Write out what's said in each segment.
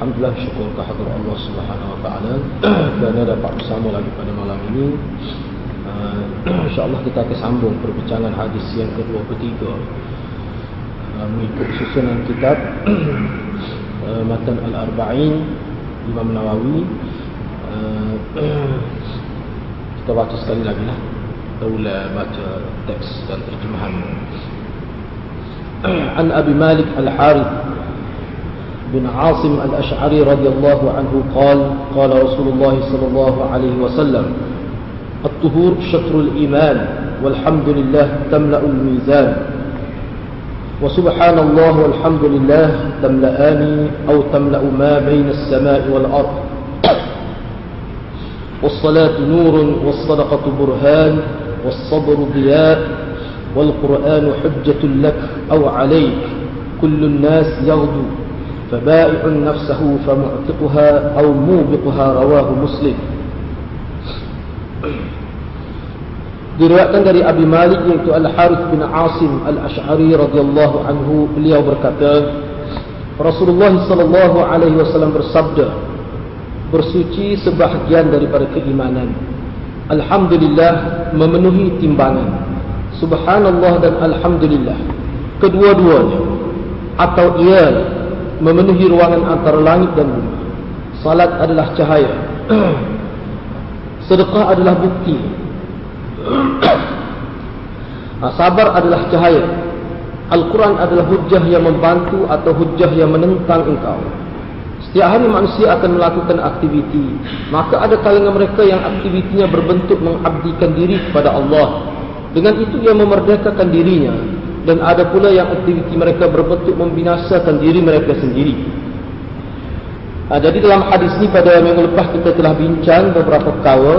Alhamdulillah syukur kehadirat Allah Subhanahu wa taala. Kerana dapat bersama lagi pada malam ini. Uh, InsyaAllah kita akan sambung perbincangan hadis yang kedua ketiga. Uh, mengikut susunan kitab uh, Matan Al-Arba'in Imam Nawawi. Uh, kita baca sekali lagi lah. Kita baca teks dan terjemahan. An Abi Malik Al-Harith بن عاصم الأشعري رضي الله عنه قال قال رسول الله صلى الله عليه وسلم الطهور شطر الإيمان والحمد لله تملأ الميزان وسبحان الله والحمد لله تملأان أو تملأ ما بين السماء والأرض. والصلاة نور والصدقة برهان والصبر ضياء والقرآن حجة لك أو عليك. كل الناس يغدو فبائع نفسه فمعتقها أو موبقها رواه مسلم Diriwayatkan dari Abi Malik yaitu Al-Harith bin Asim Al-Ash'ari radhiyallahu anhu beliau berkata Rasulullah sallallahu alaihi wasallam bersabda bersuci sebahagian daripada keimanan Alhamdulillah memenuhi timbangan Subhanallah dan Alhamdulillah kedua-duanya atau ia memenuhi ruangan antara langit dan bumi. Salat adalah cahaya. Sedekah adalah bukti. Sabar adalah cahaya. Al-Quran adalah hujjah yang membantu atau hujjah yang menentang engkau. Setiap hari manusia akan melakukan aktiviti. Maka ada kalangan mereka yang aktivitinya berbentuk mengabdikan diri kepada Allah. Dengan itu ia memerdekakan dirinya dan ada pula yang aktiviti mereka berbentuk membinasakan diri mereka sendiri. Ha, jadi dalam hadis ini pada minggu lepas kita telah bincang beberapa perkara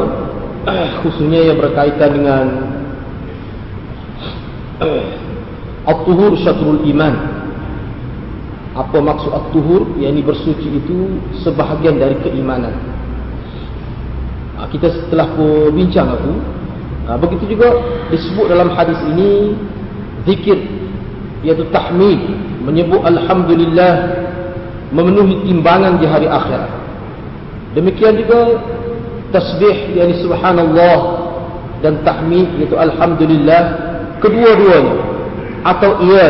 khususnya yang berkaitan dengan At-Tuhur Syatrul Iman. Apa maksud At-Tuhur? Yang ini bersuci itu sebahagian dari keimanan. Ha, Kita setelah bincang itu ha, Begitu juga disebut dalam hadis ini zikir iaitu tahmid menyebut alhamdulillah memenuhi timbangan di hari akhirat demikian juga tasbih yakni subhanallah dan tahmid iaitu alhamdulillah kedua-duanya atau ia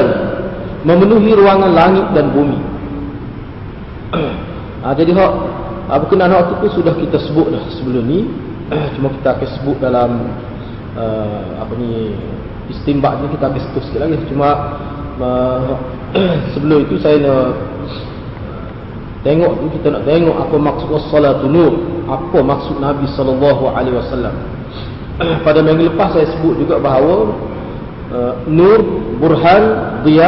memenuhi ruangan langit dan bumi. Ha, jadi hak ha, berkenaan hak itu sudah kita sebut dah sebelum ni. Cuma kita akan sebut dalam uh, apa ni istimbak ni kita habis terus sikit lagi. Cuma uh, sebelum itu saya nak tengok kita nak tengok apa maksud wassalatu nur. Apa maksud Nabi sallallahu alaihi wasallam. Pada minggu lepas saya sebut juga bahawa uh, nur burhan dia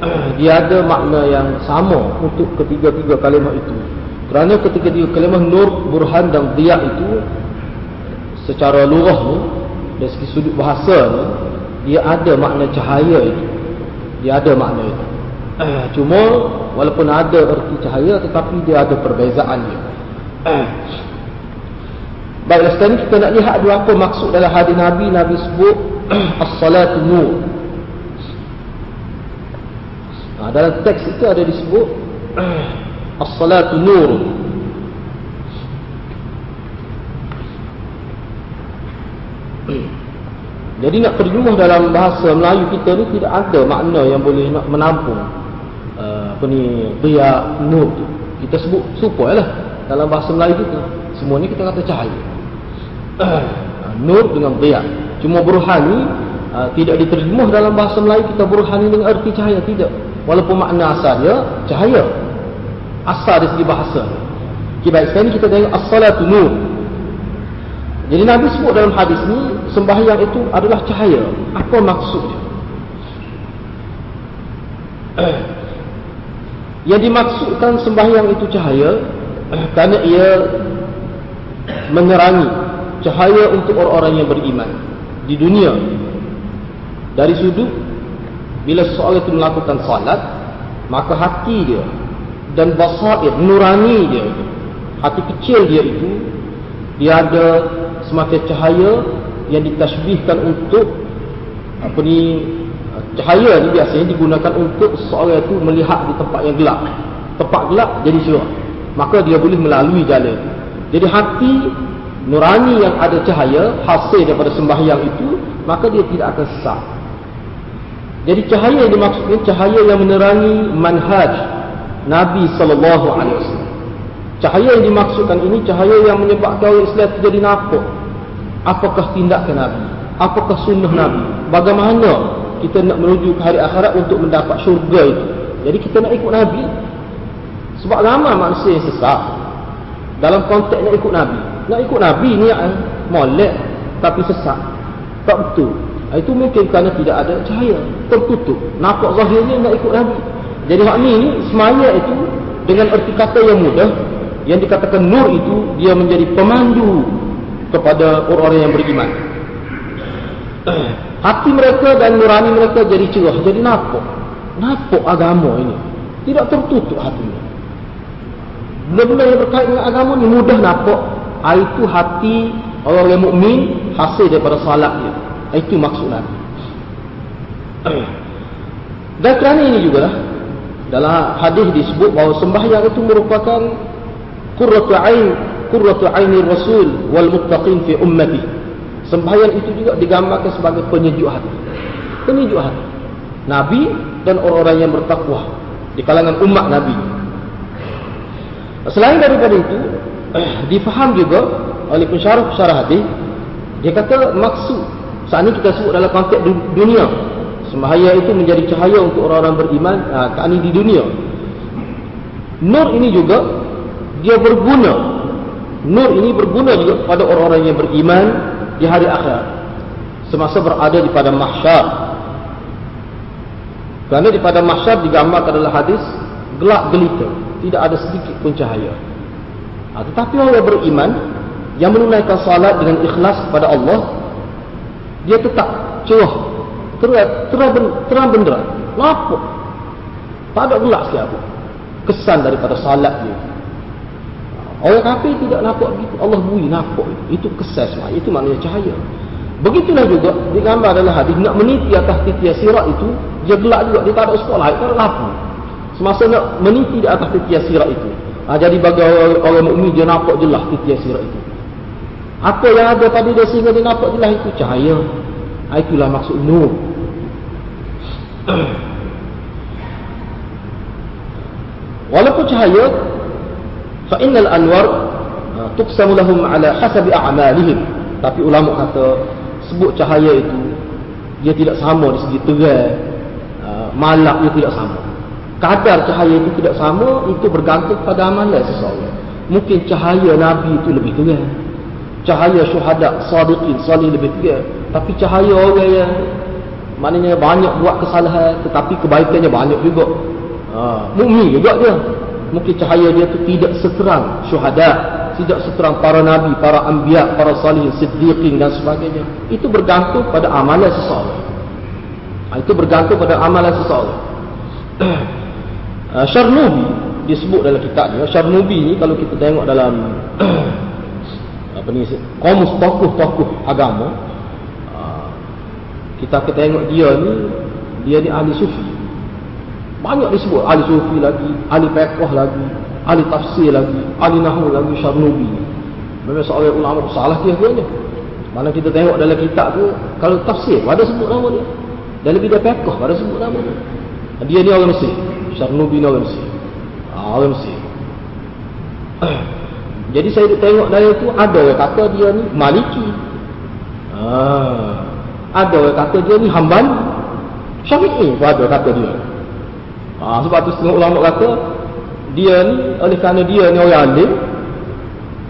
dia ada makna yang sama untuk ketiga-tiga kalimah itu. Kerana ketiga-tiga kalimah nur burhan dan dia itu secara lughah ni dari segi sudut bahasa ni dia ada makna cahaya itu. Dia ada makna itu. Eh, cuma walaupun ada erti cahaya tetapi dia ada perbezaan dia. Eh. baiklah sekarang kita nak lihat dua apa maksud dalam hadis Nabi. Nabi sebut as-salatu nur. Nah, dalam teks itu ada disebut as-salatu nur Jadi nak terjemah dalam bahasa Melayu kita ni tidak ada makna yang boleh nak menampung uh, apa ni dia nur tu. Kita sebut supaya lah dalam bahasa Melayu kita. Semua ni kita kata cahaya. Uh, nur dengan dia. Cuma burhan ni uh, tidak diterjemah dalam bahasa Melayu kita burhan ni dengan arti cahaya tidak. Walaupun makna asal dia cahaya. Asal dari segi bahasa. Okay, baik, sekarang kita tengok as-salatu nur. Jadi Nabi sebut dalam hadis ni sembahyang itu adalah cahaya. Apa maksudnya? Yang dimaksudkan sembahyang itu cahaya kerana ia menerangi cahaya untuk orang-orang yang beriman di dunia. Dari sudut bila seseorang itu melakukan salat, maka hati dia dan basair nurani dia, hati kecil dia itu dia ada semacam cahaya yang ditasbihkan untuk apa ni cahaya ni biasanya digunakan untuk seorang itu melihat di tempat yang gelap Tempat gelap jadi cerah. Maka dia boleh melalui jalan. Jadi hati nurani yang ada cahaya hasil daripada sembahyang itu, maka dia tidak akan sesat. Jadi cahaya yang dimaksudkan cahaya yang menerangi manhaj Nabi sallallahu alaihi wasallam. Cahaya yang dimaksudkan ini cahaya yang menyebabkan orang Islam terjadi nampak. Apakah tindakan Nabi? Apakah sunnah Nabi? Bagaimana kita nak menuju ke hari akhirat untuk mendapat syurga itu? Jadi kita nak ikut Nabi. Sebab ramai manusia yang sesat. Dalam konteks nak ikut Nabi. Nak ikut Nabi ni yang molek tapi sesat. Tak betul. Itu mungkin kerana tidak ada cahaya. Tertutup. Nampak zahirnya nak ikut Nabi. Jadi hak ni, semaya itu dengan erti kata yang mudah. Yang dikatakan nur itu, dia menjadi pemandu kepada orang-orang yang beriman. Hati mereka dan nurani mereka jadi cerah. Jadi nampak. Nampak agama ini. Tidak tertutup hatinya. Benda-benda yang berkait dengan agama ni mudah nampak. Itu hati orang yang mukmin hasil daripada salat dia. Itu maksud Nabi. Dan kerana ini juga dalam hadis disebut bahawa sembahyang itu merupakan qurratu ain qurratu aini rasul wal muttaqin fi ummati. Sembahyang itu juga digambarkan sebagai penyejuk hati. Penyejuk hati. Nabi dan orang-orang yang bertakwa di kalangan umat Nabi. Selain daripada itu, difaham juga oleh pensyarah-pensyarah hadis, dia kata maksud saat ini kita sebut dalam konteks dunia. Sembahyang itu menjadi cahaya untuk orang-orang beriman ha, ini di dunia. Nur ini juga dia berguna. Nur ini berguna juga pada orang-orang yang beriman di hari akhir. Semasa berada di pada mahsyar. Kerana di pada mahsyar digambarkan adalah hadis gelap gelita, tidak ada sedikit pun cahaya. Ha, tetapi orang yang beriman yang menunaikan salat dengan ikhlas kepada Allah dia tetap cerah terang terang, benderang lapuk tak ada gelap sikit apa kesan daripada salat dia orang kafir tidak nampak begitu. Allah bui nampak. Itu kesan semua itu maknanya cahaya. Begitulah juga digambar dalam hadis nak meniti atas titian sirat itu dia gelap juga dia tak ada sekolah itu ada lampu semasa nak meniti di atas titian sirat itu ha, jadi bagi orang, orang mukmin dia nampak jelas titian sirat itu. Apa yang ada pada dia sehingga dia nampak jelas itu cahaya. Ha, itulah maksud nur. Walaupun cahaya fa innal anwar tuqsamu lahum ala hasabi a'malihim. Tapi ulama kata sebut cahaya itu dia tidak sama di segi terang, uh, malak dia tidak sama. Kadar cahaya itu tidak sama itu bergantung pada amalan seseorang. Mungkin cahaya Nabi itu lebih terang cahaya syuhada sadiqin salih lebih tiga tapi cahaya orang yang maknanya banyak buat kesalahan tetapi kebaikannya banyak juga ha, mukmin juga dia mungkin cahaya dia tu tidak seterang syuhada tidak seterang para nabi para anbiya para salih siddiqin dan sebagainya. Itu bergantung pada amalan seseorang. Ha, itu bergantung pada amalan seseorang. Ha, Syarnubi disebut dalam kitab dia Syarnubi ni kalau kita tengok dalam apa ni komus tokoh-tokoh agama ah, kita akan tengok dia ni dia ni ahli sufi banyak disebut ahli sufi lagi ahli fiqh lagi ahli tafsir lagi ahli nahwu lagi syarnubi memang seorang ulama salah dia dia mana kita tengok dalam kitab tu kalau tafsir ada sebut nama dia dan lebih dia fiqh ada sebut nama dia dia ni orang Mesir syarnubi ni orang Mesir ah, orang Mesir Jadi saya tengok dari itu ada yang kata dia ni maliki. Ha. Ada yang kata dia ni hamban. Syafi'i pun ada kata dia. Ha, sebab tu setengah ulama kata dia ni oleh kerana dia ni orang alim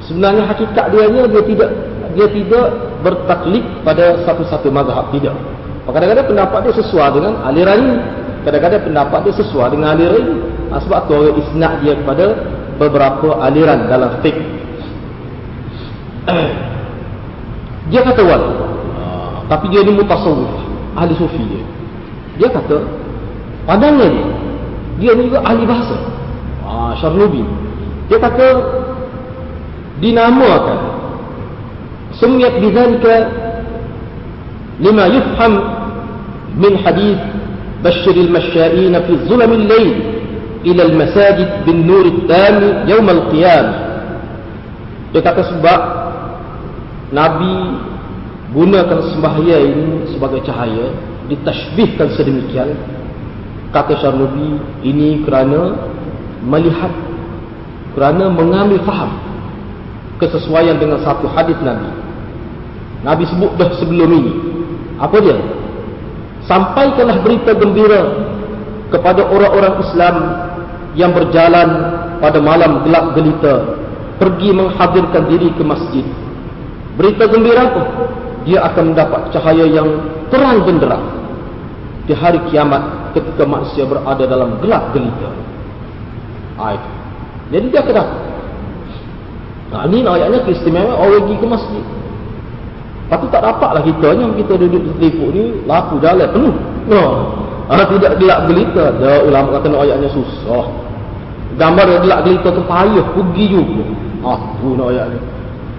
sebenarnya hakikat dia ni dia tidak dia tidak bertaklid pada satu-satu mazhab tidak. Kadang-kadang pendapat dia sesuai dengan aliran ini. Kadang-kadang pendapat dia sesuai dengan aliran ini. Ha, sebab tu orang isnad dia kepada beberapa aliran dalam fiqh. dia kata wal. Tapi dia ni mutasawwif, ahli sufi dia. Dia kata pandangan dia, ni juga ahli bahasa. Ah, Syarnubi. Dia kata dinamakan sumiyat bidzalika lima yufham min bashir al-mashyain fi zulm al-layl ila al-masajid bin nur at-tam yawm al-qiyamah dia sebab Nabi gunakan sembahyang ini sebagai cahaya ditashbihkan sedemikian kata Syarnubi ini kerana melihat kerana mengambil faham kesesuaian dengan satu hadis Nabi. Nabi sebut dah sebelum ini. Apa dia? Sampaikanlah berita gembira kepada orang-orang Islam yang berjalan pada malam gelap gelita pergi menghadirkan diri ke masjid. Berita gembira apa dia akan mendapat cahaya yang terang benderang di hari kiamat ketika manusia berada dalam gelap gelita. Ayat. Jadi dia kena. Nah, ini ayatnya keistimewaan orang pergi ke masjid. Tapi tak dapatlah kita yang kita duduk di telefon ni laku jalan penuh. No. Ah, tidak gelap gelita. Ada ulama kata ayatnya susah. Gambar yang gelap gelita tu payah pergi juga. Ah, tu nak ayat ni.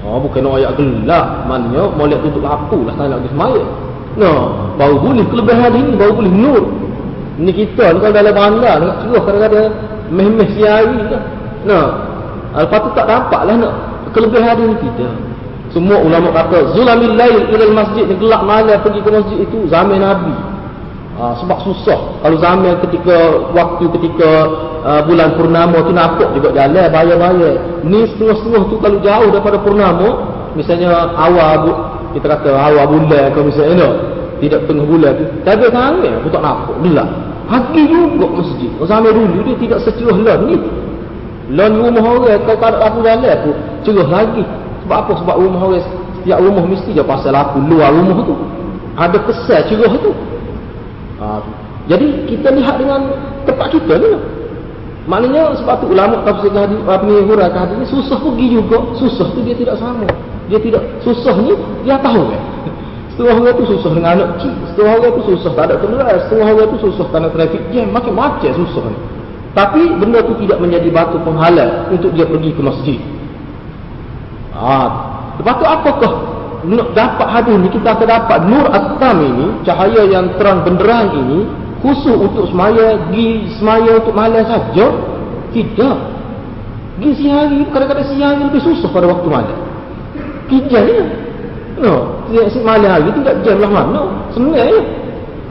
Oh, bukan ayat gelap. Maknanya, molek tutup lampu lah. Tak nak pergi semayang. No, baru boleh kelebihan ini, baru boleh nur. Ini kita ni kalau dalam bandar, nak suruh kadang-kadang meh-meh siari kan. No, lepas tu tak nampak lah nak kelebihan ini kita. Semua ulama kata, Zulamil lail ilal masjid, ni gelap malam pergi ke masjid itu, zaman Nabi. Ha, sebab susah. Kalau zaman ketika, waktu ketika uh, bulan purnama tu nampak juga jalan, bayar-bayar. Ni setengah-setengah tu kalau jauh daripada purnama, misalnya awal kita kata awal bulan kalau misalnya tidak tengah bulan. Tu tapi sangat aku tak nampak. Gelap. Pagi juga masjid. Zaman dulu dia tidak secerah lan ni. Lan rumah orang kalau tak ada lampu jalan aku cerah lagi. Sebab apa? Sebab rumah orang setiap rumah mesti dia pasal lampu luar rumah tu. Ada kesan cerah tu. Ha, jadi kita lihat dengan tempat kita ni. Maknanya sebab tu ulama tafsir hadis apa hurah hadis ni susah pergi juga. Susah tu dia tidak sama. Dia tidak susah ni dia tahu. kan setengah orang tu susah dengan anak kecil. Setengah orang tu susah tak ada kenderaan setengah orang tu susah kerana trafik jam. Macam-macam susah ni. Tapi benda tu tidak menjadi batu penghalang untuk dia pergi ke masjid. Ha. lepas tu apakah nak dapat hadis ni? Kita akan dapat nur atam ini cahaya yang terang benderang ini khusus untuk semaya di semaya untuk malam saja? Tidak. Pergi siang hari kadang-kadang siang hari lebih susah pada waktu malam. Kijal je. No, si malam hari tu tak jam lah mana. Sebenarnya je.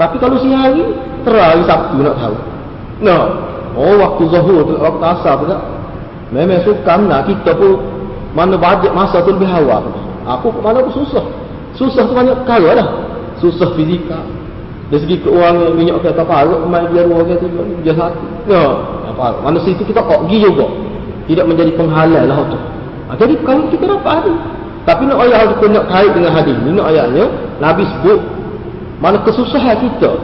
Tapi kalau siang hari, terang Sabtu nak tahu. No. Oh, waktu zuhur tu, waktu asar tu tak. Memang suka nak kita pun mana bajet masa tu lebih awal. Aku mana pun susah. Susah tu banyak perkara lah. Susah fizika. Dari segi keuangan minyak kereta parut, main dia ruang kereta dia satu. No. Apa? Mana situ kita kok pergi juga. Tidak menjadi penghalal lah tu. Ha, jadi kalau kita dapat hadis, tapi nak ayat kita nak kait dengan hadis ni, nak ayatnya, Nabi sebut, mana kesusahan kita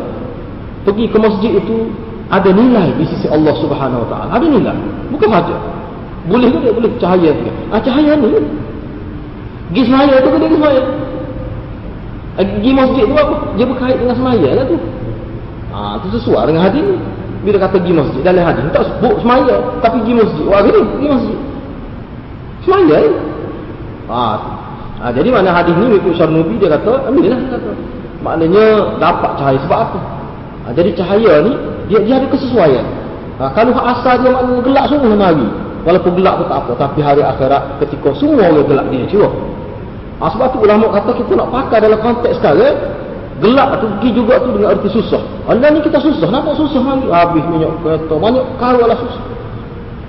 pergi ke masjid itu ada nilai di sisi Allah Subhanahu Wa Taala. Ada nilai. Bukan saja. Boleh ke dia? Boleh cahaya ke? Ah, cahaya ni. Pergi semaya tu ke dia pergi semaya? Ah, pergi masjid tu apa? Dia berkait dengan semaya lah tu. Ah, tu sesuai dengan hadis ni. Bila kata pergi masjid, dalam hadis tak sebut semaya. Tapi pergi masjid. Wah, gini, pergi masjid. Semaya ni. Ha, ha, jadi mana hadis ni ikut Syarnubi dia kata, ambillah dia kata. Maknanya dapat cahaya sebab apa? Ha, jadi cahaya ni dia dia ada kesesuaian. Ha, kalau asal dia maknanya gelap semua hari. Walaupun gelap tu tak apa, tapi hari akhirat ketika semua orang gelap dia cuba. Ha, sebab tu ulama kata kita nak pakai dalam konteks sekarang gelap tu pergi juga tu dengan arti susah. Allah ni kita susah, nampak susah hari habis minyak kereta, banyak kau lah susah.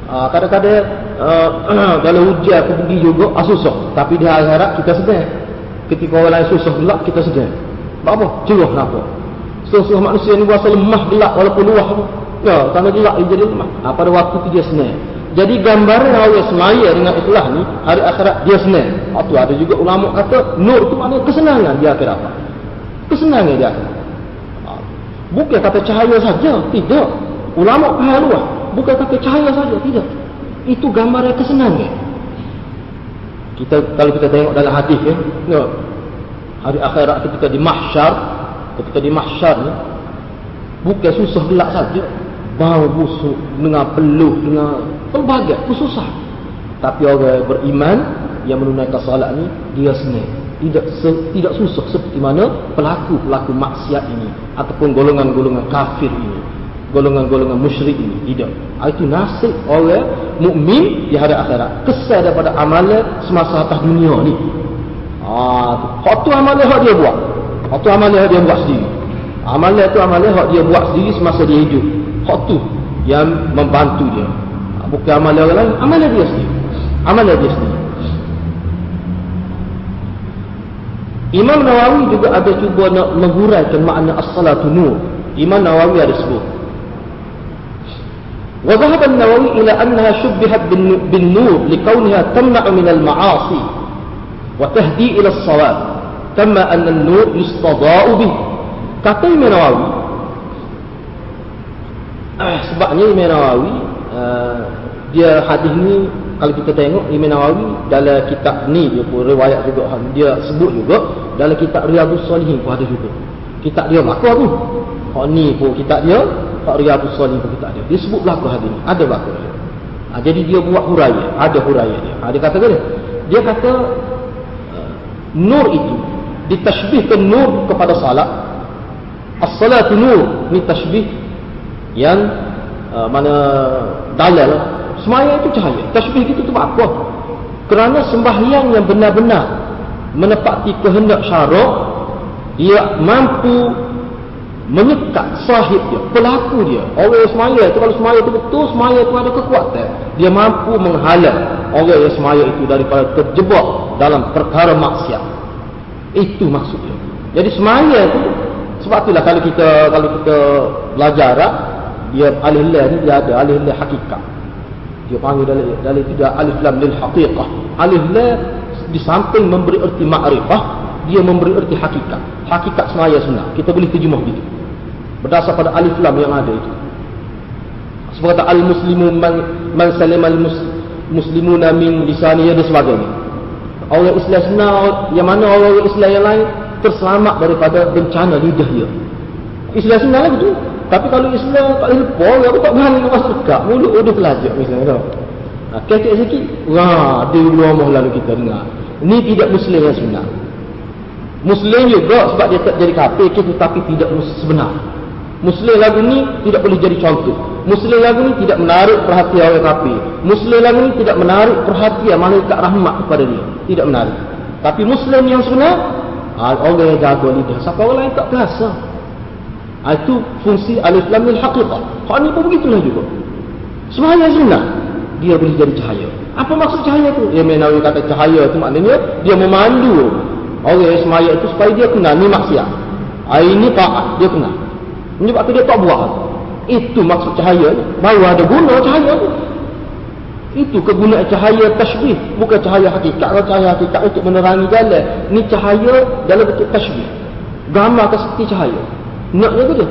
Ah, kadang-kadang uh, kalau hujan aku pergi juga ah, susah. Tapi di akhirat kita sedar ketika orang lain susah gelap kita sedar sebab apa? cerah kenapa? susah manusia ni berasa lemah gelap walaupun luah ya, kerana gelap dia jadi lemah. Ha, pada waktu tu dia senang. Jadi gambaran orang semaya dengan ikhlas ni hari akhirat dia senang. Waktu ada juga ulama kata nur tu maknanya kesenangan di akhirat. Apa? kesenangan di akhirat bukan kata cahaya saja tidak. Ulama faham luah. Bukan kata cahaya saja tidak itu gambaran kesenangan kita kalau kita tengok dalam hadis ya no, hari akhirat ketika di mahsyar ketika di mahsyar ni bukan susah gelap saja. Bau busuk dengan peluh dengan pelbagai susah tapi orang beriman yang menunaikan salat ni dia senang. Tidak se, tidak susah seperti mana pelaku-pelaku maksiat ini ataupun golongan-golongan kafir ini golongan-golongan musyrik ini tidak. Ah, itu nasib orang mukmin di hari akhirat. Kesal daripada amalan semasa atas dunia ni. Ah tu. Amalan hak dia buat. Hak tu amalan hak dia buat sendiri. Amalan tu amalan hak dia buat sendiri semasa dia hidup. Hak tu yang membantu dia. Ah, bukan amalan orang lain amalan dia sendiri. Amalan dia sendiri. Imam Nawawi juga ada cuba nak menghuraikan makna as-salatu nur. Imam Nawawi ada sebut. وذهب النووي إلى أنها شبهت بالنور لكونها تمنع من المعاصي وتهدي إلى الصواب كما أن النور يستضاء به kata Imam Nawawi ah, sebabnya Imam Nawawi uh, dia hadis ni kalau kita tengok Imam Nawawi dalam kitab ni dia pun riwayat juga dia sebut juga dalam kitab Riyadhus Salihin pun ada juga kitab dia makar tu hak ni pun kitab dia Riyadus Salim pun kita ada. Dia sebut berlaku hadis ni. Ada berlaku dia. Ha, jadi dia buat huraya. Ada huraya dia. Ha, dia kata dia. Dia kata uh, nur itu ditashbihkan nur kepada salat. As-salatu nur ni tashbih yang uh, mana dalal semaya itu cahaya. Tashbih itu tu apa? Kerana sembahyang yang benar-benar menepati kehendak syarak ia mampu menyekat sahib dia, pelaku dia. Orang yang semaya itu kalau semaya itu betul, semaya itu ada kekuatan. Dia mampu menghalang orang yang semaya itu daripada terjebak dalam perkara maksiat. Itu maksudnya. Jadi semaya itu sebab itulah kalau kita kalau kita belajar dia alih lam ni dia ada alih lam hakikat. Dia panggil dalam itu dia alif lam lil haqiqah. Alif lam di samping memberi erti makrifah, dia memberi erti hakikat. Hakikat semaya sunnah. Kita boleh terjemah begitu berdasar pada alif lam yang ada itu. Sebab kata al muslimu man, man salim al muslimuna min lisani dan sebagainya. Orang Islam sebenar yang mana orang Islam yang lain terselamat daripada bencana lidah dia. Islam sebenar lagi tu. Tapi kalau Islam tak lupa orang tak berani nak masuk dekat mulut dia telajak misalnya tu. Ha, kecek sikit wah dia rumah lalu kita dengar. Ini tidak Muslim yang sebenar. Muslim juga sebab dia tak jadi kafir tetapi tidak sebenar Muslim lagu ni tidak boleh jadi contoh. Muslim lagu ni tidak menarik perhatian orang kafir. Muslim lagu ni tidak menarik perhatian malaikat rahmat kepada dia. Tidak menarik. Tapi Muslim yang sebenar, ah, orang yang jaga lidah. Siapa orang lain tak terasa. Ah, itu fungsi alif lam mil haqiqah. Hak ni pun begitulah juga. Semua yang sebenar, dia boleh jadi cahaya. Apa maksud cahaya tu? Dia menawi kata cahaya tu maknanya dia memandu orang yang semaya itu supaya dia kenal ni maksiat. Ah, ini taat, dia kenal. Tu dia tak buat. Itu maksud cahaya. Bahawa ada guna cahaya tu. Itu kegunaan cahaya tashbih. Bukan cahaya hakikat. Kalau cahaya hakikat untuk menerangi jalan. Ini cahaya dalam bentuk tashbih. Gambar seperti cahaya. Naknya tu dia.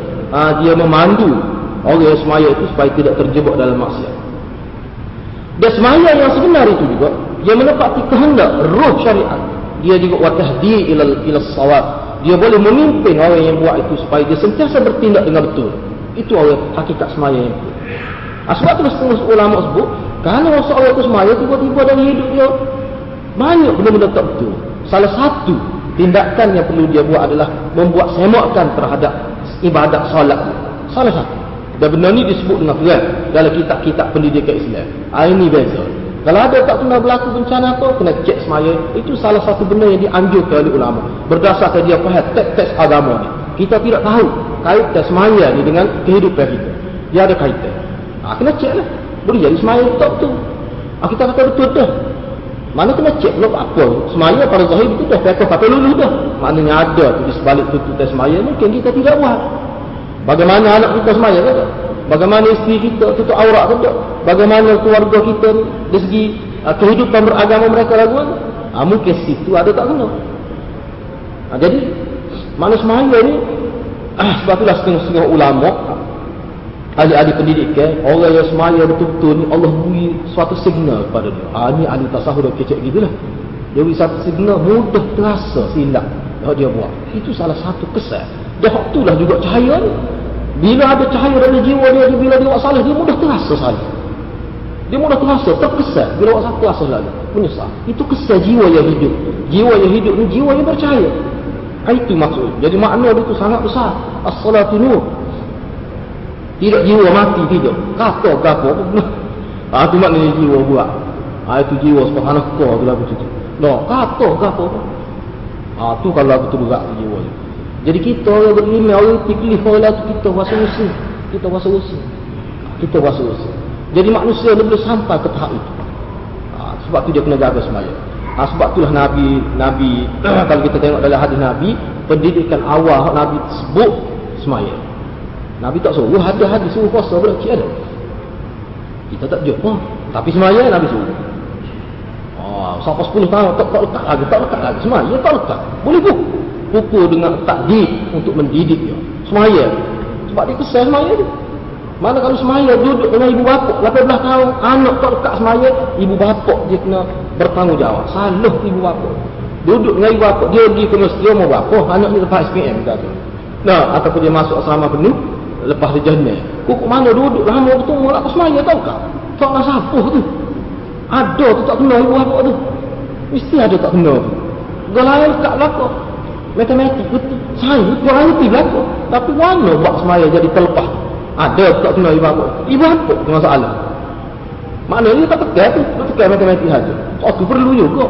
Dia memandu orang yang semaya itu supaya tidak terjebak dalam maksiat. Dan semaya yang sebenar itu juga. Dia menepati kehendak roh syariat. Dia juga watahdi ilal, ilal sawab dia boleh memimpin orang yang buat itu supaya dia sentiasa bertindak dengan betul. Itu orang hakikat semaya yang betul. Ha, sebab tu setengah ulama sebut, kalau seorang itu semaya tiba-tiba dalam hidup dia, banyak benda-benda tak betul. Salah satu tindakan yang perlu dia buat adalah membuat semakkan terhadap ibadat solat. Salah satu. Dan benda ni disebut dengan terang dalam kitab-kitab pendidikan Islam. Ha, ini beza. Kalau ada tak pernah berlaku bencana apa, kena cek semaya. Itu salah satu benda yang dianjurkan oleh ulama. Berdasarkan dia faham teks-teks agama ni. Kita tidak tahu kaitan semaya ni dengan kehidupan kita. Dia ada kaitan. Ha, kena cek lah. Boleh jadi semaya tak betul. Ha, kita kata betul dah. Mana kena cek pula apa. Semaya pada zahir betul dah. Fekah kata lulu dah. Maknanya ada tu di sebalik tutup semaya. Mungkin kita tidak buat. Bagaimana anak kita semaya kata? Bagaimana isteri kita tutup aurat kita? Bagaimana keluarga kita dari segi uh, kehidupan beragama mereka lagu kan? Uh, mungkin situ ada tak kena. Uh, jadi, manusia semaya ni, uh, sebab itulah setengah-setengah ulama, ahli-ahli pendidikan, orang yang semaya betul-betul ni, Allah beri suatu signal kepada dia. Ah, ni ahli tasahur dan kecek gitu lah. Dia beri satu signal, mudah terasa silap yang dia buat. Itu salah satu kesan. Dan itulah juga cahaya ni. Bila ada cahaya dalam jiwa dia, bila dia buat salah, dia mudah terasa salah. Dia mudah terasa, terkesan. Bila buat salah, terasa lagi. Menyesal. Itu kesan jiwa yang hidup. Jiwa yang hidup ni jiwa yang percaya. Itu maksud. Jadi makna dia itu sangat besar. As-salatu nur. Tidak jiwa mati tidak. Kata gapo apa Ah tu maknanya jiwa buat. Ah itu jiwa subhanallah tu lagu tu. No, kata gapo apa? Ah tu kalau aku juga jiwa. Jadi kita yang berilmu orang pilih orang tu kita bahasa usul. Kita bahasa usul. Kita bahasa usul. Jadi manusia dia boleh sampai ke tahap itu. Ah, sebab tu dia kena jaga semaya. Ha, sebab itulah Nabi Nabi kalau kita tengok dalam hadis Nabi pendidikan awal Nabi sebut semaya. Nabi tak suruh ada hadis suruh puasa boleh ada. Kita tak jumpa. Tapi semaya Nabi suruh. Oh, sampai 10 tahun tak tak lekat lagi, tak lekat lagi. Semaya tak lekat. Boleh pun. Pukul dengan takdir untuk mendidik dia. Semaya. Sebab dia kesal semaya tu. Mana kalau semaya duduk dengan ibu bapa 18 tahun, anak tak lekat semaya, ibu bapa dia kena bertanggungjawab. Salah ibu bapa. Duduk dengan ibu bapa, dia pergi ke masjid mau bapa, anak ni lepas SPM kata. Nah, ataupun dia masuk asrama penuh lepas dia jana. Kok mana duduk lama betul mau lepas semaya tahu tak? Tak nak siapa tu. Ada tu tak kenal ibu bapa tu. Mesti ada tak kenal tu. Galai lekat belakang. Matematik betul. Saya betul orang ngerti belakang. Tapi mana buat semaya jadi terlepas ada tak kena ibu bapa. Ibu bapa dengan soalan. Maknanya tak tekan tu. Tak tekan matematik saja. Oh tu perlu juga.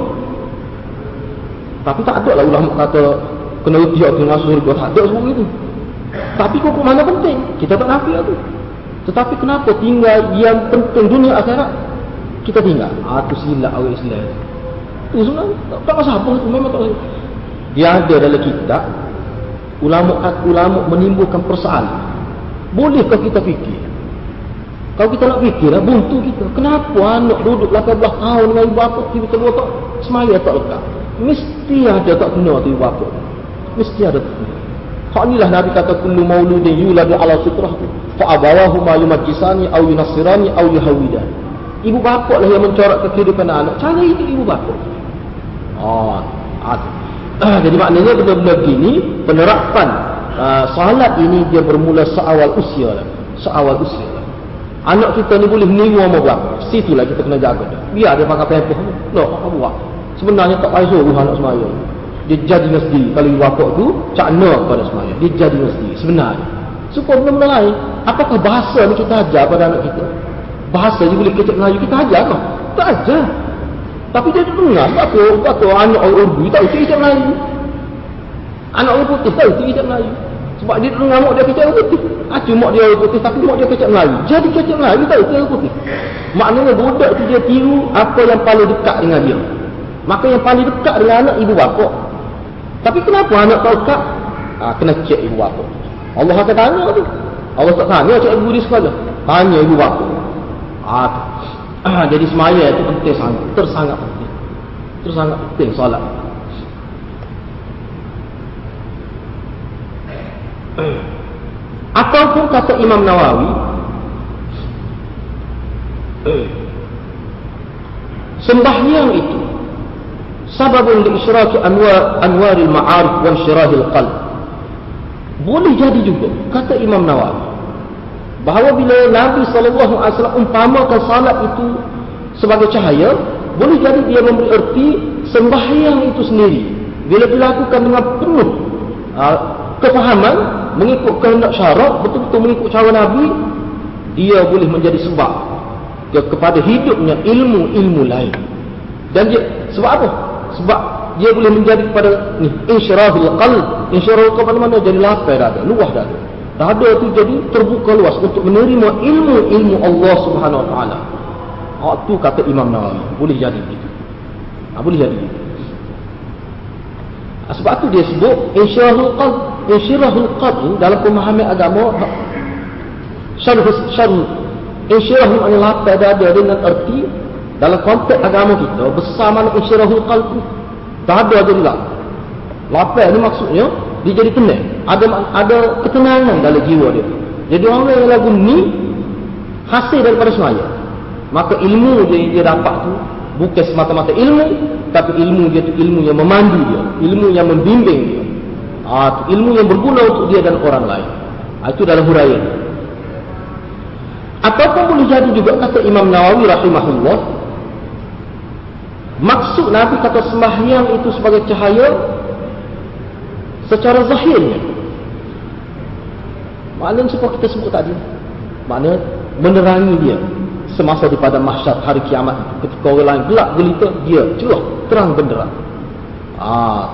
Tapi tak ada lah ulama kata kena uti atau masuk surga. Tak ada semua itu. Tapi kok mana penting? Kita tak nafi tu. Tetapi kenapa tinggal yang penting dunia akhirat? Kita tinggal. Ah tu silap orang Islam. Tu sebenarnya tak, tak masalah apa tu memang tak masalah. Dia ada dalam kitab ulama ulama menimbulkan persoalan Bolehkah kita fikir? Kalau kita nak fikir, lah, buntu kita. Kenapa anak duduk 18 tahun dengan ibu bapa, tiba-tiba tak semaya tak lekat? Mesti ada tak kena tu ibu bapa. Mesti ada tak kena. Hak inilah Nabi kata, Kullu mauludin yuladu ala fitrah tu. Fa'abawahu ma yumajisani, au yunasirani, au yuhawidani. Ibu bapa lah yang mencorak kehidupan anak. Cara itu ibu bapa. Oh, ada. Jadi maknanya benda-benda begini, penerapan uh, salat ini dia bermula seawal usia lah. Seawal usia lah. Anak kita ni boleh meniru sama berapa. Situlah kita kena jaga dia. Biar dia pakai pempoh. No, apa buat? Sebenarnya tak payah suruh anak semaya. Dia jadi sendiri. Kalau ibu bapa tu, cakna kepada semaya. Dia jadi sendiri. Sebenarnya. Supaya benda-benda lain. Apakah bahasa ni kita ajar pada anak kita? Bahasa dia boleh kecek Melayu. Kita ajar kah? Tak ajar. Tapi dia dengar. Apa, apa anak orang Urdu tak ucap Melayu. Anak orang putih tahu cerita Melayu. Sebab dia dengar mak dia kecil orang putih. Ah, cuma dia orang putih tapi mak dia kecil Melayu. Jadi kecil Melayu tahu dia orang putih. Maknanya budak tu dia tiru apa yang paling dekat dengan dia. Maka yang paling dekat dengan anak ibu bapa. Tapi kenapa anak tahu dekat? Ah, kena cek ibu bapa. Allah akan tanya tu. Allah tak tanya cek ibu di sekolah. Tanya ibu bapa. Ah, jadi semaya itu penting sangat. Tersangat penting. Tersangat penting solat. Ataupun kata Imam Nawawi Sembahyang itu Sababun li isyraki anwar anwaril ma'arif wa syirahil qalb Boleh jadi juga Kata Imam Nawawi Bahawa bila Nabi SAW umpamakan salat itu Sebagai cahaya Boleh jadi dia memberi erti Sembahyang itu sendiri. Bila dilakukan dengan penuh uh, Kefahaman mengikut kehendak syarat betul-betul mengikut cara Nabi dia boleh menjadi sebab ke, kepada hidupnya ilmu-ilmu lain. Dan dia sebab apa? sebab dia boleh menjadi kepada ni insyirahul qalb. Insyirahul qalb mana? Jadi lapar dada luah dada dada tu jadi terbuka luas untuk menerima ilmu-ilmu Allah subhanahu wa ta'ala. Itu kata Imam Nawawi. Boleh jadi begitu. Ha, boleh jadi begitu. Sebab tu dia sebut insyirahul qalb insyirahul qadr dalam pemahaman agama syarh syarh insyirah maknanya lapar dada dengan erti. Dalam konteks agama kita besar mana insyirahul qalb dada jadi lap lapar ni maksudnya dia jadi tenang ada ada ketenangan dalam jiwa dia. Jadi orang yang lagu ni hasil daripada semaya. Maka ilmu dia, dia dapat tu bukan semata-mata ilmu tapi ilmu dia tu ilmu yang memandu dia. Ilmu yang membimbing dia. Ha, ilmu yang berguna untuk dia dan orang lain. Ha, itu dalam huraian. Ataupun boleh jadi juga kata Imam Nawawi rahimahullah maksud Nabi kata sembahyang itu sebagai cahaya secara zahirnya. Maknanya seperti kita sebut tadi. Maknanya menerangi dia semasa di pada mahsyar hari kiamat. Ketika orang lain gelap gelita dia celah terang benderang ah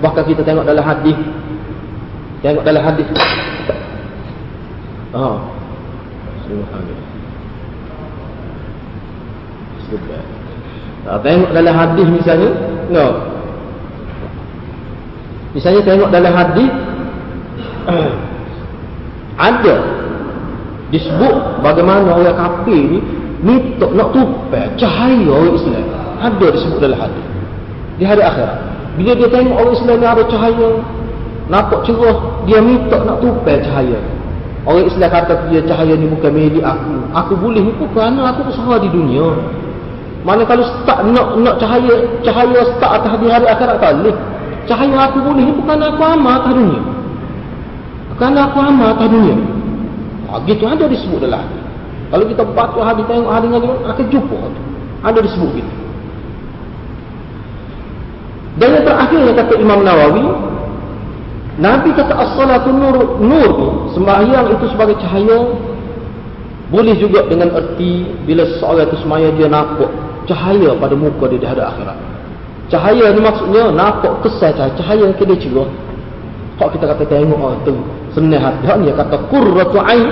bahkan kita tengok dalam hadis. Tengok dalam hadis. Ah. Subhanallah. Subhanallah. Tengok dalam hadis misalnya. No misalnya tengok dalam hadis ada disebut bagaimana orang kafir ni minta nak tupai cahaya orang Islam. Ada disebut dalam hadis. Di hari akhirat. Bila dia tengok orang Islam ni ada cahaya nampak cerah dia minta nak tupai cahaya. Orang Islam kata dia cahaya ni bukan milik aku. Aku boleh pun kerana aku usaha di dunia. Mana kalau start nak nak cahaya cahaya start atas di hari akhirat tak boleh cahaya aku boleh bukan aku amal atas dunia kerana aku amal atas dunia Ha, gitu ada disebut dalam hadis. Kalau kita baca hadis tengok hadis dengan akan jumpa tu. Ada disebut gitu. Dan yang terakhir yang kata Imam Nawawi, Nabi kata as-salatu nur, nur sembahyang itu sebagai cahaya boleh juga dengan erti bila seorang itu semaya dia nampak cahaya pada muka dia di hari akhirat. Cahaya ni maksudnya nampak kesan cahaya, cahaya ke dia cerah. Kalau kita kata tengok oh, tu senang hati. Dia kata qurratu ain.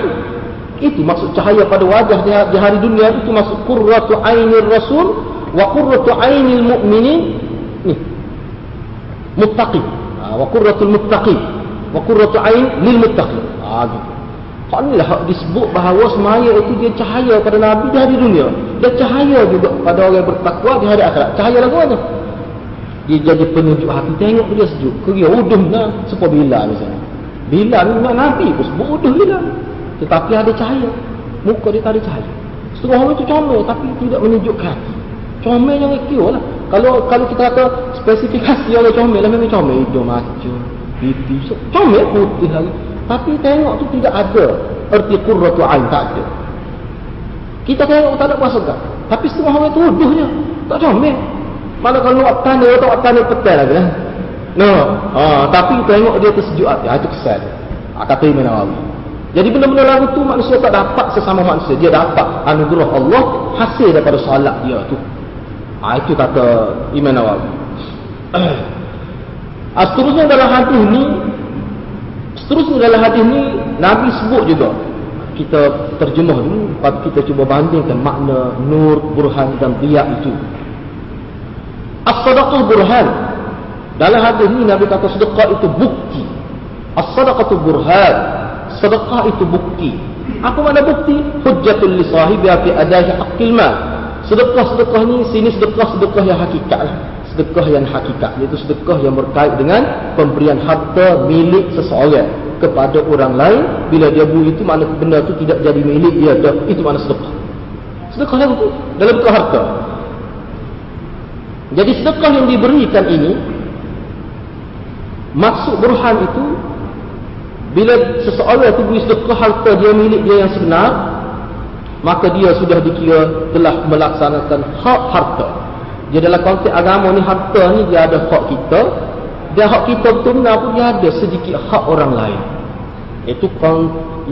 Itu maksud cahaya pada wajah dia di hari dunia. Itu maksud qurratu ainir rasul wa qurratu ainil mu'minin. Ni. Muttaqi. Ha, wa qurratul muttaqi. Wa qurratu ain lil muttaqi. Ha gitu. Hak disebut bahawa semaya itu dia cahaya pada nabi di hari dunia. Dia cahaya juga pada orang yang bertakwa di hari akhirat. Cahaya lagu apa dia jadi penunjuk hati tengok dia sejuk keria uduh lah sepuluh bila misalnya Bilal memang Nabi pun bodoh Bilal. Tetapi ada cahaya. Muka dia tak ada cahaya. Setengah orang itu comel tapi tidak menunjukkan. Comel yang kira lah. Kalau kalau kita kata spesifikasi orang comel lah memang comel. Hidung macam. Pipi. So, comel putih lagi. Tapi tengok tu tidak ada. Erti kurratu ain tak ada. Kita tengok tak ada kuasa gak. Tapi setengah orang itu uduhnya. Tak comel. Mana kalau nak tanda atau tanda petai lagi lah. No. Ha, tapi tengok dia tersejuk hati. Ha, itu kesan. Ha, kata Imam Nawawi. Jadi benda-benda lagu tu manusia tak dapat sesama manusia. Dia dapat anugerah Allah hasil daripada salat dia tu. Ha, itu kata Imam Nawawi. ha, seterusnya dalam hadis ni seterusnya dalam hadis ni Nabi sebut juga kita terjemah dulu kita cuba bandingkan makna nur, burhan dan riak itu as-sadaqah burhan dalam hadis ini Nabi kata sedekah itu bukti. As-sadaqatu burhan. Sedekah itu bukti. Apa makna bukti? Hujjatul li sahibiha fi adahi haqqil. Sedekah-sedekah ni sini sedekah-sedekah yang hakikat lah. Sedekah yang hakikat iaitu sedekah yang berkait dengan pemberian harta milik seseorang kepada orang lain bila dia beri itu makna benda itu tidak jadi milik dia dah itu makna sedekah. Sedekah dalam dalam harta. Jadi sedekah yang diberikan ini Maksud burhan itu bila seseorang itu beri sedekah harta dia milik dia yang sebenar maka dia sudah dikira telah melaksanakan hak harta. Dia dalam konteks agama ni harta ni dia ada hak kita dan hak kita betul benar pun dia ada sedikit hak orang lain. Itu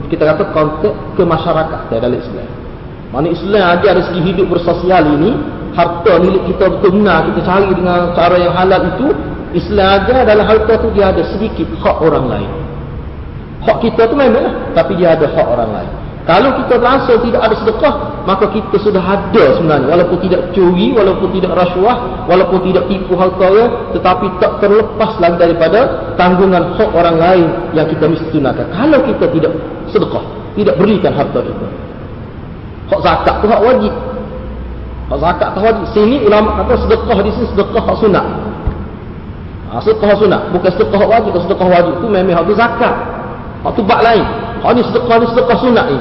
kita kata konteks kemasyarakatan dalam Islam. Mana Islam ada dari segi hidup bersosial ini harta milik kita betul benar kita cari dengan cara yang halal itu Islam ajar dalam harta tu dia ada sedikit hak orang lain. Hak kita tu memang lah, tapi dia ada hak orang lain. Kalau kita rasa tidak ada sedekah, maka kita sudah ada sebenarnya. Walaupun tidak curi, walaupun tidak rasuah, walaupun tidak tipu harta orang, tetapi tak terlepas lagi daripada tanggungan hak orang lain yang kita mesti tunaikan. Kalau kita tidak sedekah, tidak berikan harta kita. Hak zakat tu hak wajib. Hak zakat tu wajib. Sini ulama kata sedekah di sini sedekah hak sunat. Ha, sedekah sunat. Bukan sedekah wajib. Kalau sedekah wajib tu memang hak zakat. Hak tu bak lain. Hak ni sedekah ni sedekah sunat ni.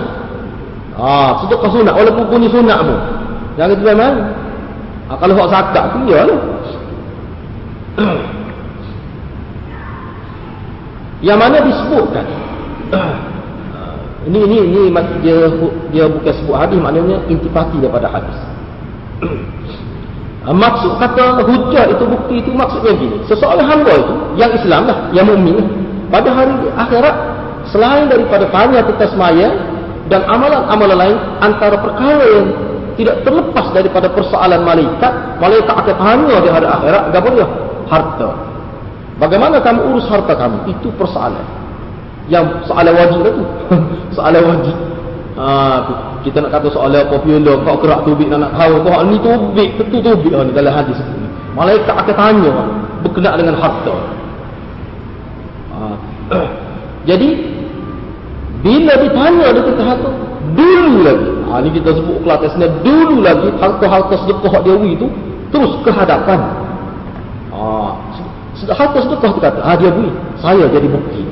Ha, sedekah sunat. Walaupun bunyi sunat pun. Jangan tu memang. Ha, kalau hak zakat tu ya lah. Yang mana disebutkan. ini ini ini dia dia bukan sebut hadis maknanya intipati daripada hadis. Ah, maksud kata hujah itu bukti itu maksudnya gini. Seseorang hamba itu yang Islam lah, yang mukmin pada hari akhirat selain daripada tanya kita semaya, dan amalan-amalan lain antara perkara yang tidak terlepas daripada persoalan malaikat malaikat akan tanya di hari akhirat dia? Harta. Bagaimana kamu urus harta kamu? Itu persoalan. Yang soalan wajib itu soalan wajib ha, kita nak kata soalan popular kau kerak tubik nak nak tahu kau ni tubik betul tubik ni dalam hadis ini malaikat akan tanya berkenaan dengan harta. Ha. jadi bila ditanya dia kata harta dulu lagi ha, ni kita sebut kelasnya dulu lagi harta-harta sedekah dia itu terus ke hadapan. Ha, harta sedekah tu kata ha, dia beri saya jadi bukti.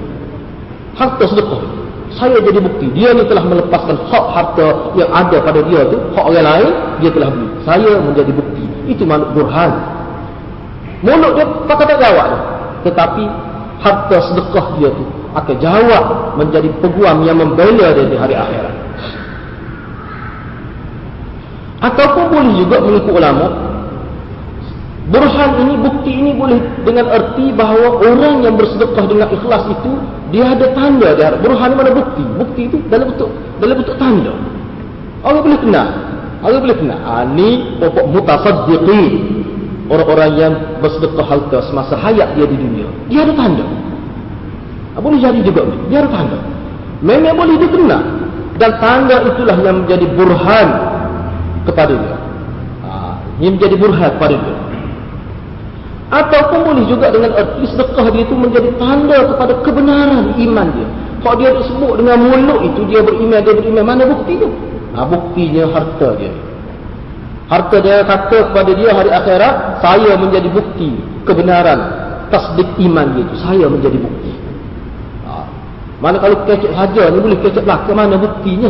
Harta sedekah saya jadi bukti. Dia ni telah melepaskan hak harta yang ada pada dia tu hak orang lain dia telah beri saya menjadi bukti. Itu makhluk burhan. Mulut dia tak tak jawab tetapi harta sedekah dia tu akan jawab menjadi peguam yang membela dia di hari akhirat. Ataupun boleh juga mengikut ulama. Burhan ini bukti ini boleh dengan erti bahawa orang yang bersedekah dengan ikhlas itu dia ada tanda dia burhan mana bukti. Bukti itu dalam bentuk dalam bentuk tanda. Allah boleh kenal Allah boleh kenal ha, ini pokok mutasaddiqi orang-orang yang bersedekah harta semasa hayat dia di dunia. Dia ada tanda. Ha, boleh jadi juga. Dia ada tanda. Memang boleh dikenal dan tanda itulah yang menjadi burhan kepada dia. Ha, ini menjadi burhan kepada dia ataupun boleh juga dengan erti sedekah dia itu menjadi tanda kepada kebenaran iman dia kalau dia disebut dengan mulut itu dia beriman dia beriman mana bukti itu ha, buktinya harta dia Harta dia kata kepada dia hari akhirat, saya menjadi bukti kebenaran tasdik iman dia itu. Saya menjadi bukti. Ha. Mana kalau kecek saja ni boleh kecek belakang mana buktinya?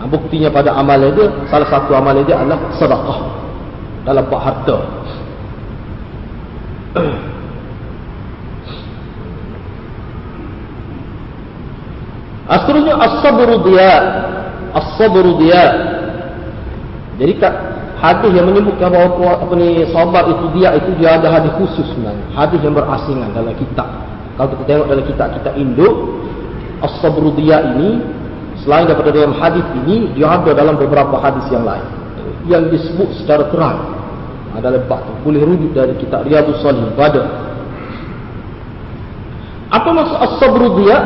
Ha, buktinya pada amal dia, salah satu amal dia adalah sedekah dalam bab harta. Asalnya as-sabru dia. As-sabru dia. Jadi tak hadis yang menyebutkan bahawa apa ni sabar itu dia itu dia ada hadis khusus sebenarnya. Hadis yang berasingan dalam kitab. Kalau kita tengok dalam kitab kita induk as-sabru dia ini selain daripada dalam hadis ini dia ada dalam beberapa hadis yang lain yang disebut secara terang adalah bab boleh rujuk dari kitab Riyadhus Salihin pada apa maksud as-sabru dia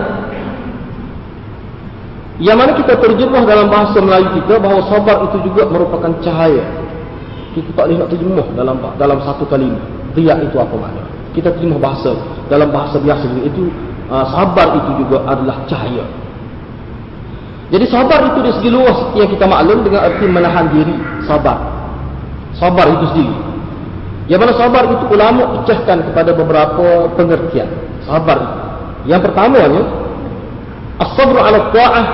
yang mana kita terjemah dalam bahasa Melayu kita bahawa sabar itu juga merupakan cahaya. Kita tak boleh nak terjemah dalam dalam satu kalimah. Dia itu apa makna? Kita terjemah bahasa dalam bahasa biasa itu uh, sabar itu juga adalah cahaya. Jadi sabar itu dari segi luas yang kita maklum dengan arti menahan diri, sabar. Sabar itu sendiri. Yang mana sabar itu ulama pecahkan kepada beberapa pengertian. Sabar. Yang pertamanya, as-sabru ala ta'ah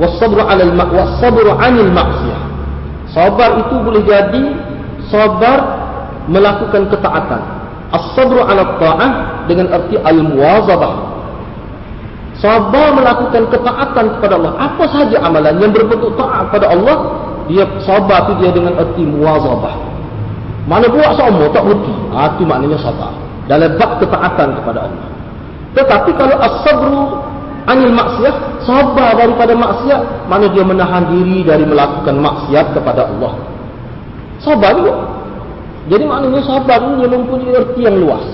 was-sabru ala was-sabru 'anil ma'siyah. Sabar itu boleh jadi sabar melakukan ketaatan. As-sabru ala ta'ah dengan arti al-muwazabah. Sabar melakukan ketaatan kepada Allah. Apa sahaja amalan yang berbentuk taat kepada Allah, dia sabar itu dia dengan arti muwazabah. Mana buat semua tak berhenti. Ha, itu maknanya sabar. Dalam bab ketaatan kepada Allah. Tetapi kalau as-sabru anil maksiat sabar daripada maksiat mana dia menahan diri dari melakukan maksiat kepada Allah sabar juga jadi maknanya sabar ini mempunyai erti yang luas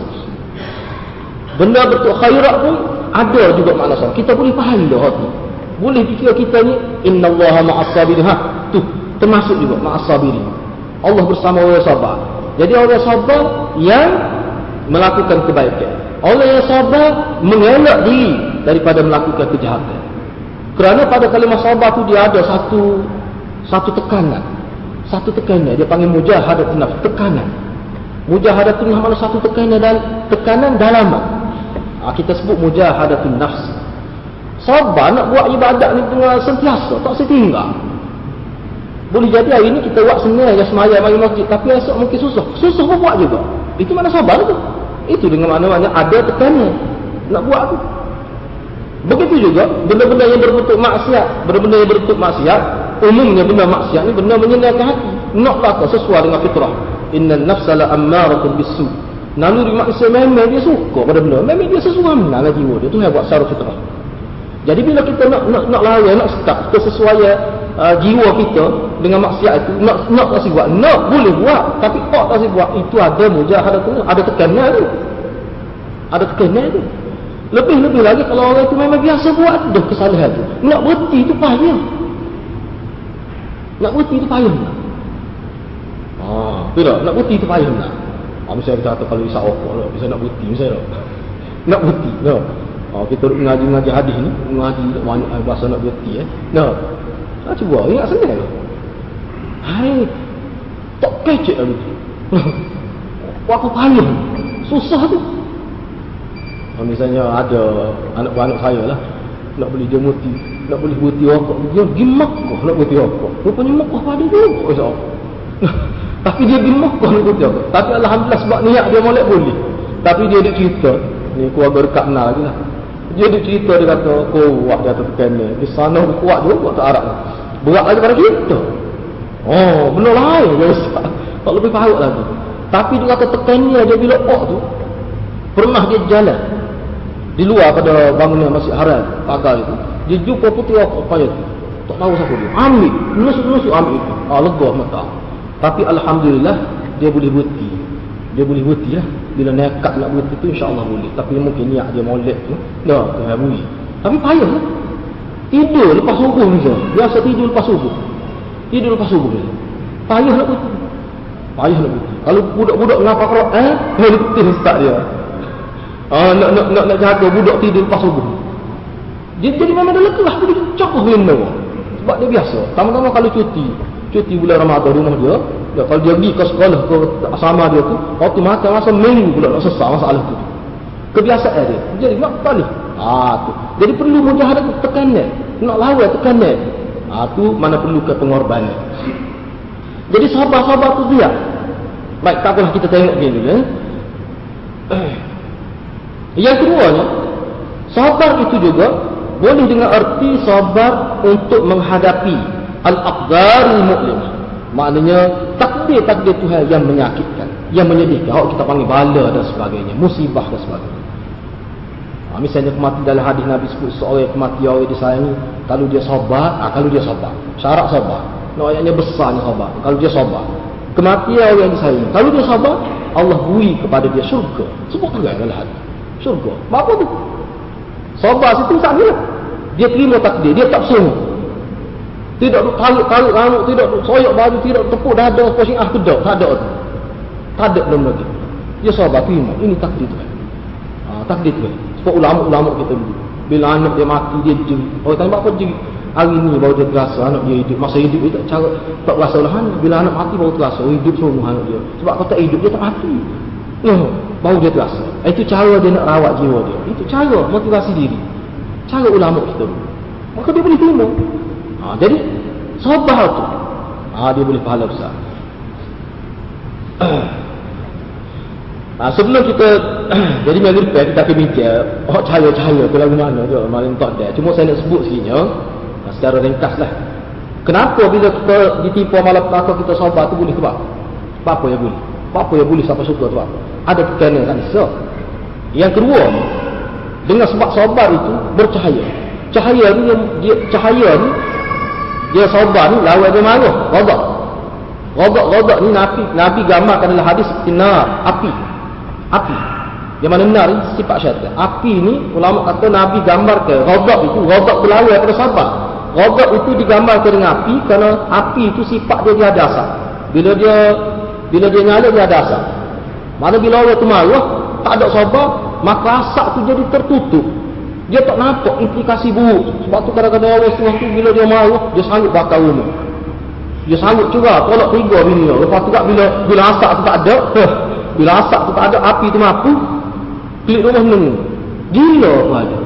benda betul khairat pun ada juga makna sabar kita boleh faham dah hati boleh fikir kita ni innallaha ma'as sabirin ha tu termasuk juga ma'as sabirin Allah bersama orang sabar jadi orang sabar yang melakukan kebaikan orang yang sabar mengelak diri daripada melakukan kejahatan. Kerana pada kalimah sabar tu dia ada satu satu tekanan. Satu tekanan dia panggil mujahadatun nafs, tekanan. Mujahadatun nafs mana satu tekanan dan tekanan dalam. Ha, kita sebut mujahadatun nafs. Sabar nak buat ibadat ni dengan sentiasa, tak setinggal. Boleh jadi hari ni kita buat senang ya semaya bagi masjid tapi esok mungkin susah. Susah pun buat juga. Itu mana sabar tu? Itu dengan mana-mana ada tekanan nak buat tu. Begitu juga benda-benda yang berbentuk maksiat, benda-benda yang berbentuk maksiat, umumnya benda maksiat ni benda menyenangkan hati. Naklah kau sesuai dengan fitrah. Inna nafsa la ammaratun bisu. Naluri manusia memang dia suka pada benda. Memang dia sesuai dengan jiwa dia. Tu yang buat secara fitrah. Jadi bila kita nak nak nak lari, nak start, kita sesuai uh, jiwa kita dengan maksiat itu, nak nak kasih buat, nak boleh buat, tapi tak kasih buat, itu ada mujahadah tu, ada tekanan tu. Ada tekanan tu. Lebih-lebih lagi kalau orang itu memang biasa buat dah kesalahan tu. Nak berhenti itu payah. Nak berhenti itu payah? Ah, tidak, nak berhenti itu payah tak? Ah, misalnya kita kata kalau isap rokok lah, bisa nak berhenti misalnya. Nak berhenti, tak? Ha, kita mengaji-ngaji hadis ni, mengaji banyak eh, bahasa nak berhenti eh. Nah. Ha, cuba ingat senang Hai. Tak kecek lah tu. Aku payah. Susah tu. Ha, misalnya ada anak-anak saya lah. Nak beli dia muti. Nak beli berhenti rokok. Dia pergi Makkah nak berhenti rokok. Rupanya Makkah pada dia. Tapi dia pergi Makkah nak berhenti rokok. Tapi Alhamdulillah sebab niat dia molek boleh. Tapi dia ada cerita. Ni keluarga dekat kenal lagi lah. Dia ada cerita dia kata kuat dia atas kena. Di sana kuat juga tak Arab. Berat lagi pada kita. Oh, benar lain dia ustaz. Tak lebih parut lagi. Tapi dia kata tekannya dia bila ok tu pernah dia jalan di luar pada bangunan Masjid Haram pagar itu. Dia jumpa ok payah tu. Tak tahu siapa dia. Ambil. Nusuk-nusuk ambil. Ah, lega mata. Tapi Alhamdulillah dia boleh berhenti. Dia boleh berhenti lah bila nekat nak buat itu insyaAllah boleh tapi mungkin niat dia molek tu dah kena bunyi tapi payah lah tidur lepas subuh ni biasa tidur lepas subuh tidur lepas subuh ni payah nak buat payah nak buat kalau budak-budak ngapa kerok eh boleh betul ustaz dia ah, nak, nak, nak, nak jaga budak tidur lepas subuh dia jadi memang dah lekah dia cakuh benda sebab dia biasa sama-sama kalau cuti cuti bulan Ramadan rumah dia Ya, kalau dia pergi ke sekolah ke asrama dia tu, waktu makan masa minggu pula nak sesak masalah tu. Kebiasaan dia. Jadi nak kali. Ha tu. Jadi perlu mujahadah tekanan. Nak lawan tekanan. Ha tu mana perlu ke pengorbanan. Jadi sahabat-sahabat tu dia. Baik, tak apalah kita tengok ni dulu. Eh. Yang kedua ni, sabar itu juga boleh dengan arti sabar untuk menghadapi al-aqdarul mu'limah. Maknanya takdir-takdir Tuhan yang menyakitkan, yang menyedihkan. Kalau kita panggil bala dan sebagainya, musibah dan sebagainya. Ha, misalnya kematian dalam hadis Nabi sebut seorang yang kematian orang disayangi, kalau dia sabar, ha, kalau dia sabar. Syarat sabar. No, ayatnya besarnya sabar. Kalau dia sabar. Kematian orang yang disayangi. Kalau dia sabar, Allah bui kepada dia syurga. Sebut juga dalam hadis. Syurga. Apa tu? Sabar situ tak Dia terima takdir, dia tak sungguh. Tidak duk tarik-tarik rambut, tidak duk soyok baju, tidak tepuk dada sih ah kedok, tak ada tu. Tak ada belum lagi. Dia sabar terima, ini takdir Tuhan. Ha, takdir Tuhan. Sebab ulama-ulama kita dulu. Bila anak dia mati, dia jeng. Oh, tanya apa jeng? Hari ini baru dia terasa anak dia hidup. Masa hidup dia tak cara, tak rasa lah. Bila anak mati baru terasa, oh, hidup semua anak dia. Sebab kalau tak hidup, dia tak mati. Oh, baru dia terasa. Itu cara dia nak rawat jiwa dia. Itu cara motivasi diri. Cara ulama kita dulu. Maka dia boleh terima. Ha, jadi sabar tu. Ha, dia boleh pahala besar. Ha, sebelum kita jadi depan kita akan bincang oh cahaya-cahaya tu lagu mana tu malam tak ada cuma saya nak sebut sikitnya ha, secara ringkas lah kenapa bila kita ditipu malam petaka kita sabar tu boleh sebab? Apa yang boleh? Apa yang boleh siapa suka tu ada tekanan kan so yang kedua dengan sebab sabar itu bercahaya. Cahaya ni dia cahaya ni dia sabar ni lawan dia marah. Rodak rodak ni nabi nabi gambarkan dalam hadis nar api api. Yang mana nar sifat syaitan api ni ulama kata nabi gambarkan rodak itu. Rodak berlawan pada sabar. Rodak itu digambarkan dengan api kerana api itu sifat dia dia ada asap bila dia bila dia nyala dia ada asap mana bila orang tu marah tak ada sabar maka asap tu jadi tertutup. Dia tak nampak implikasi buruk. Sebab tu kadang-kadang Allah SWT bila dia marah, dia sanggup bakar rumah. Dia sanggup juga tolak tiga bini. Lepas tu bila, bila asap tu tak ada, bila asap tu tak ada, api tu mampu, klik rumah nunggu. Gila tu ada.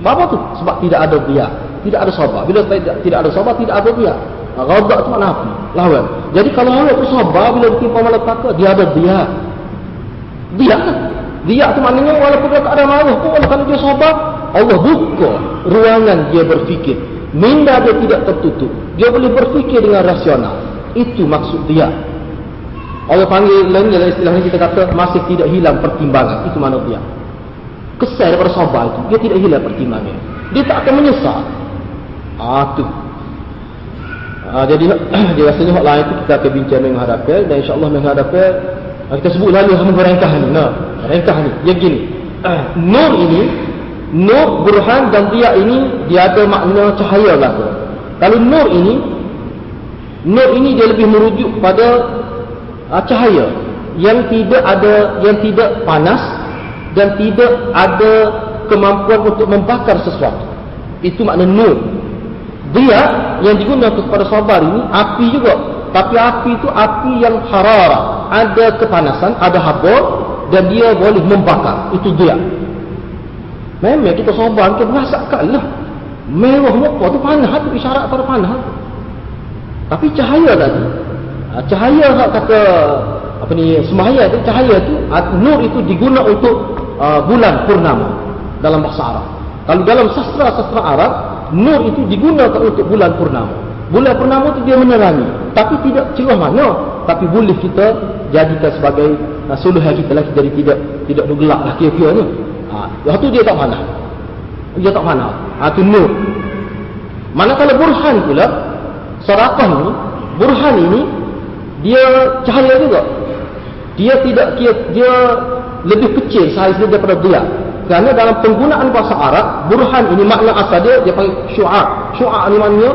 Apa tu? Sebab tidak ada biar. Tidak ada sabar. Bila tidak, tidak ada sabar, tidak ada biar. Radak tu mana api. Lawan. Jadi kalau orang tu sabar, bila ditimpa malapetaka, dia ada. Biar kan? Dia tu maknanya walaupun dia tak ada marah pun kalau dia sabar, Allah buka ruangan dia berfikir. Minda dia tidak tertutup. Dia boleh berfikir dengan rasional. Itu maksud dia. Allah panggil lain dalam istilah ini kita kata masih tidak hilang pertimbangan. Itu mana dia. Kesal daripada sabar itu. Dia tidak hilang pertimbangan. Dia tak akan menyesal. Ah tu. Ah, jadi dia rasanya hak lain itu kita akan bincang menghadapkan dan insya-Allah menghadapkan ah, kita sebut lalu sama rengkah ni. Nah, rengkah ni. Dia gini. Nur ini nur burhan dan dia ini dia ada makna cahaya lah. Kalau nur ini nur ini dia lebih merujuk kepada uh, cahaya yang tidak ada yang tidak panas dan tidak ada kemampuan untuk membakar sesuatu. Itu makna nur. Dia yang digunakan kepada sabar ini api juga. Tapi api itu api yang harara. Ada kepanasan, ada habor dan dia boleh membakar. Itu dia. Memang kita sabar kita merasakan lah. Mewah muka tu panah tu isyarat pada panah. Tapi cahaya tadi. Ah, cahaya kata apa ni semaya tu cahaya tu nur itu digunakan untuk uh, bulan purnama dalam bahasa Arab. Kalau dalam sastra-sastra Arab, nur itu digunakan untuk bulan purnama. Bulan purnama itu dia menerangi, tapi tidak cerah mana, tapi boleh kita jadikan sebagai uh, suluhan kita lagi jadi tidak tidak gelap lah kira-kira ni. Ha, waktu dia tak mana. Dia tak mana. Ha, itu nur. Manakala burhan pula, sarakah ni, burhan ini, dia cahaya juga. Dia tidak, dia, dia lebih kecil saiz dia daripada dia. Kerana dalam penggunaan bahasa Arab, burhan ini makna asal dia, dia panggil syu'ar. Syu'ar ni maknanya,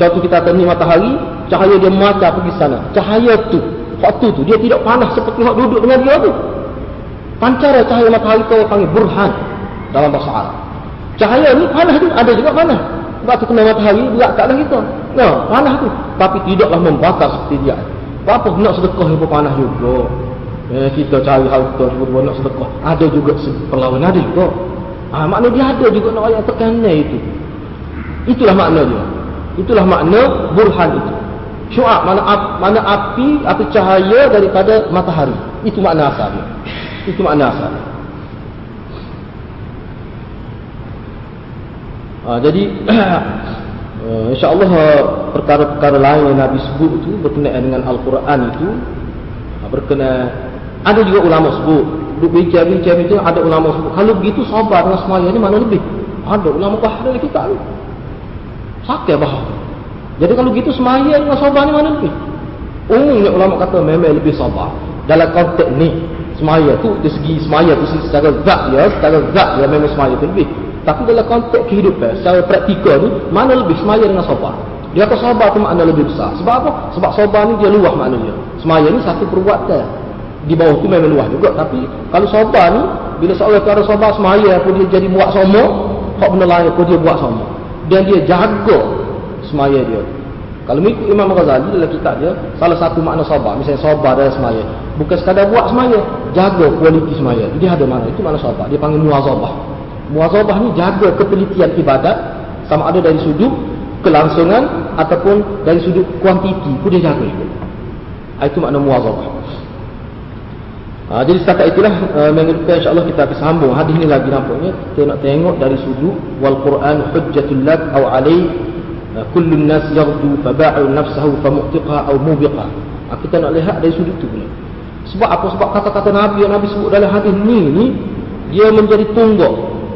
contoh kita kata ni matahari, cahaya dia mata pergi sana. Cahaya tu, waktu tu, dia tidak panas seperti orang duduk dengan dia tu. Pancara cahaya matahari tu panggil burhan dalam bahasa Arab. Cahaya ni panas tu, ada juga panas. Sebab tu kena matahari, berat tak ada kita. Nah, panas tu. Tapi tidaklah membakar seperti dia. Apa nak sedekah yang panas juga. Eh, kita cari harta sebut nak sedekah. Ada juga perlawanan ada juga. Ha, makna dia ada juga nak ayat tekanan itu. Itulah makna dia. Itulah makna burhan itu. Syu'ab mana mana api api cahaya daripada matahari. Itu makna asal dia. Itu makna asal. Ha, jadi uh, insya-Allah perkara-perkara lain yang Nabi sebut itu berkenaan dengan Al-Quran itu berkenaan ada juga ulama sebut. Duk bincang-bincang itu ada ulama sebut. Kalau begitu sabar dengan semaya ni mana lebih? Ada ulama bahar dalam kita ni. Sakit bahar. Jadi kalau begitu semaya dengan sabar ni mana lebih? Umumnya ulama kata memang lebih sabar. Dalam konteks ni. Semaya tu dari segi semaya tu secara zat ya. Secara zat ya memang semaya tu lebih. Tapi dalam konteks kehidupan secara praktikal ni. Mana lebih semaya dengan sabar? Dia kata sabar tu makna lebih besar. Sebab apa? Sebab sabar ni dia luah maknanya. Semaya ni satu perbuatan di bawah tu memang luas juga tapi kalau sabar ni bila seorang cara sabar semaya pun dia jadi buat sama hak benda lain pun dia buat sama dan dia jaga semaya dia kalau mengikut Imam Ghazali dalam kitab dia salah satu makna sabar misalnya sabar dalam semaya bukan sekadar buat semaya jaga kualiti semaya dia ada mana itu makna sabar dia panggil muazabah muazabah ni jaga kepelitian ibadat sama ada dari sudut kelangsungan ataupun dari sudut kuantiti pun dia jaga juga itu makna muazabah Ha, jadi setakat itulah uh, minggu depan insya-Allah kita akan sambung hadis ni lagi nampaknya kita nak tengok dari sudut wal Quran hujjatul lak au alai kullu nas yaghdu fa ba'u nafsahu fa mu'tiqa au mubiqa. Ha, kita nak lihat dari sudut tu pula. Sebab apa sebab kata-kata Nabi yang Nabi sebut dalam hadis ni ni dia menjadi tunggak.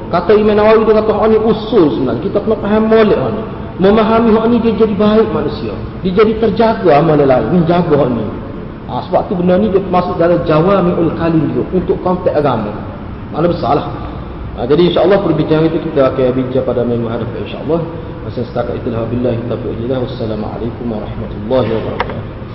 Kata Imam Nawawi dia kata hak ni usul sebenarnya. Kita kena faham molek ni. Memahami hak ni dia jadi baik manusia. Dia jadi terjaga amal lain. Menjaga hak ni. Ha, sebab tu benda ni dia masuk dalam jawami'ul kalim juga untuk konteks agama. Mana besar lah. Ha, jadi insyaAllah perbincangan itu kita akan bincang pada minggu hadapan insyaAllah. Masa setakat itulah. Wabillahi taufiq Wassalamualaikum warahmatullahi wabarakatuh.